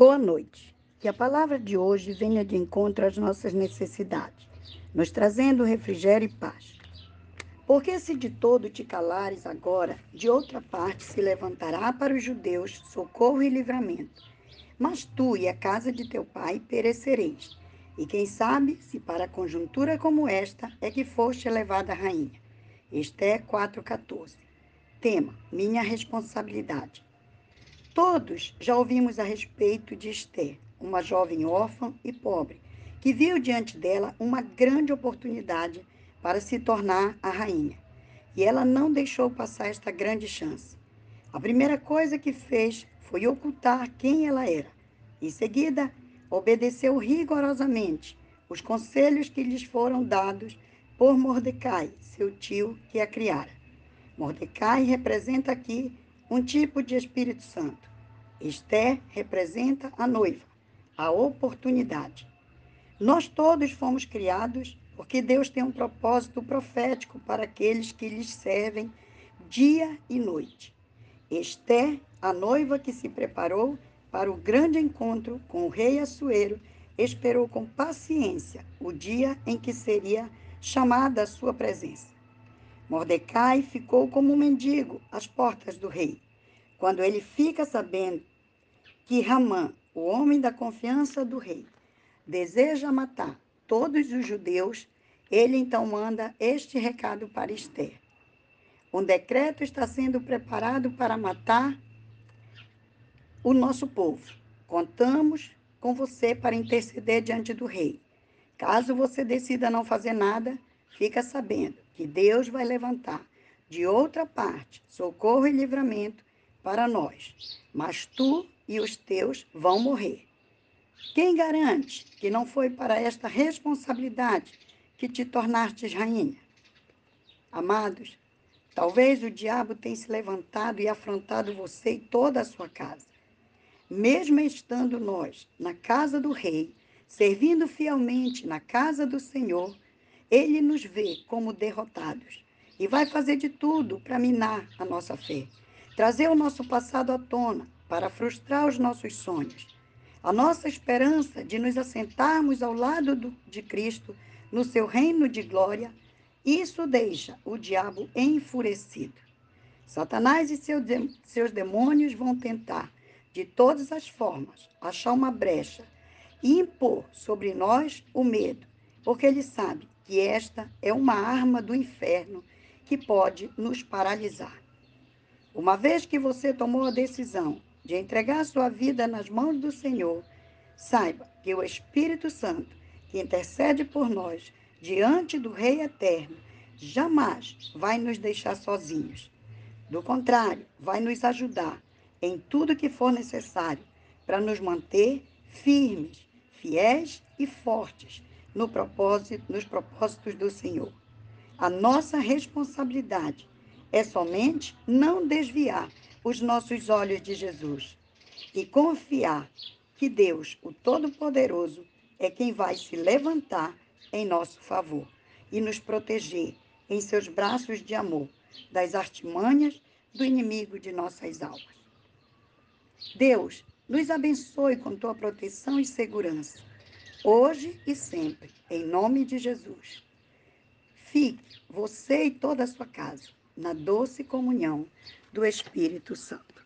Boa noite. Que a palavra de hoje venha de encontro às nossas necessidades, nos trazendo refrigério e paz. Porque se de todo te calares agora, de outra parte se levantará para os judeus socorro e livramento. Mas tu e a casa de teu pai perecereis. E quem sabe se para conjuntura como esta é que foste elevada rainha. Esté 4,14. Tema: Minha responsabilidade. Todos já ouvimos a respeito de Esther, uma jovem órfã e pobre, que viu diante dela uma grande oportunidade para se tornar a rainha. E ela não deixou passar esta grande chance. A primeira coisa que fez foi ocultar quem ela era. Em seguida, obedeceu rigorosamente os conselhos que lhes foram dados por Mordecai, seu tio que a criara. Mordecai representa aqui um tipo de Espírito Santo. Esther representa a noiva, a oportunidade. Nós todos fomos criados porque Deus tem um propósito profético para aqueles que lhes servem dia e noite. Esther, a noiva que se preparou para o grande encontro com o rei Assuero, esperou com paciência o dia em que seria chamada à sua presença. Mordecai ficou como um mendigo às portas do rei. Quando ele fica sabendo que Ramã, o homem da confiança do rei, deseja matar todos os judeus, ele então manda este recado para Esther. Um decreto está sendo preparado para matar o nosso povo. Contamos com você para interceder diante do rei. Caso você decida não fazer nada, fica sabendo que Deus vai levantar de outra parte socorro e livramento para nós, mas tu e os teus vão morrer. Quem garante que não foi para esta responsabilidade que te tornastes rainha? Amados, talvez o diabo tenha se levantado e afrontado você e toda a sua casa. Mesmo estando nós na casa do rei, servindo fielmente na casa do Senhor, ele nos vê como derrotados e vai fazer de tudo para minar a nossa fé, trazer o nosso passado à tona para frustrar os nossos sonhos. A nossa esperança de nos assentarmos ao lado do, de Cristo no seu reino de glória, isso deixa o diabo enfurecido. Satanás e seu, seus demônios vão tentar, de todas as formas, achar uma brecha e impor sobre nós o medo, porque ele sabe que esta é uma arma do inferno que pode nos paralisar. Uma vez que você tomou a decisão de entregar sua vida nas mãos do Senhor, saiba que o Espírito Santo, que intercede por nós diante do Rei Eterno, jamais vai nos deixar sozinhos. Do contrário, vai nos ajudar em tudo que for necessário para nos manter firmes, fiéis e fortes no propósito, nos propósitos do Senhor. A nossa responsabilidade é somente não desviar os nossos olhos de Jesus e confiar que Deus, o Todo-Poderoso, é quem vai se levantar em nosso favor e nos proteger em seus braços de amor das artimanhas do inimigo de nossas almas. Deus, nos abençoe com tua proteção e segurança hoje e sempre, em nome de Jesus. Fique, você e toda a sua casa, na doce comunhão do Espírito Santo.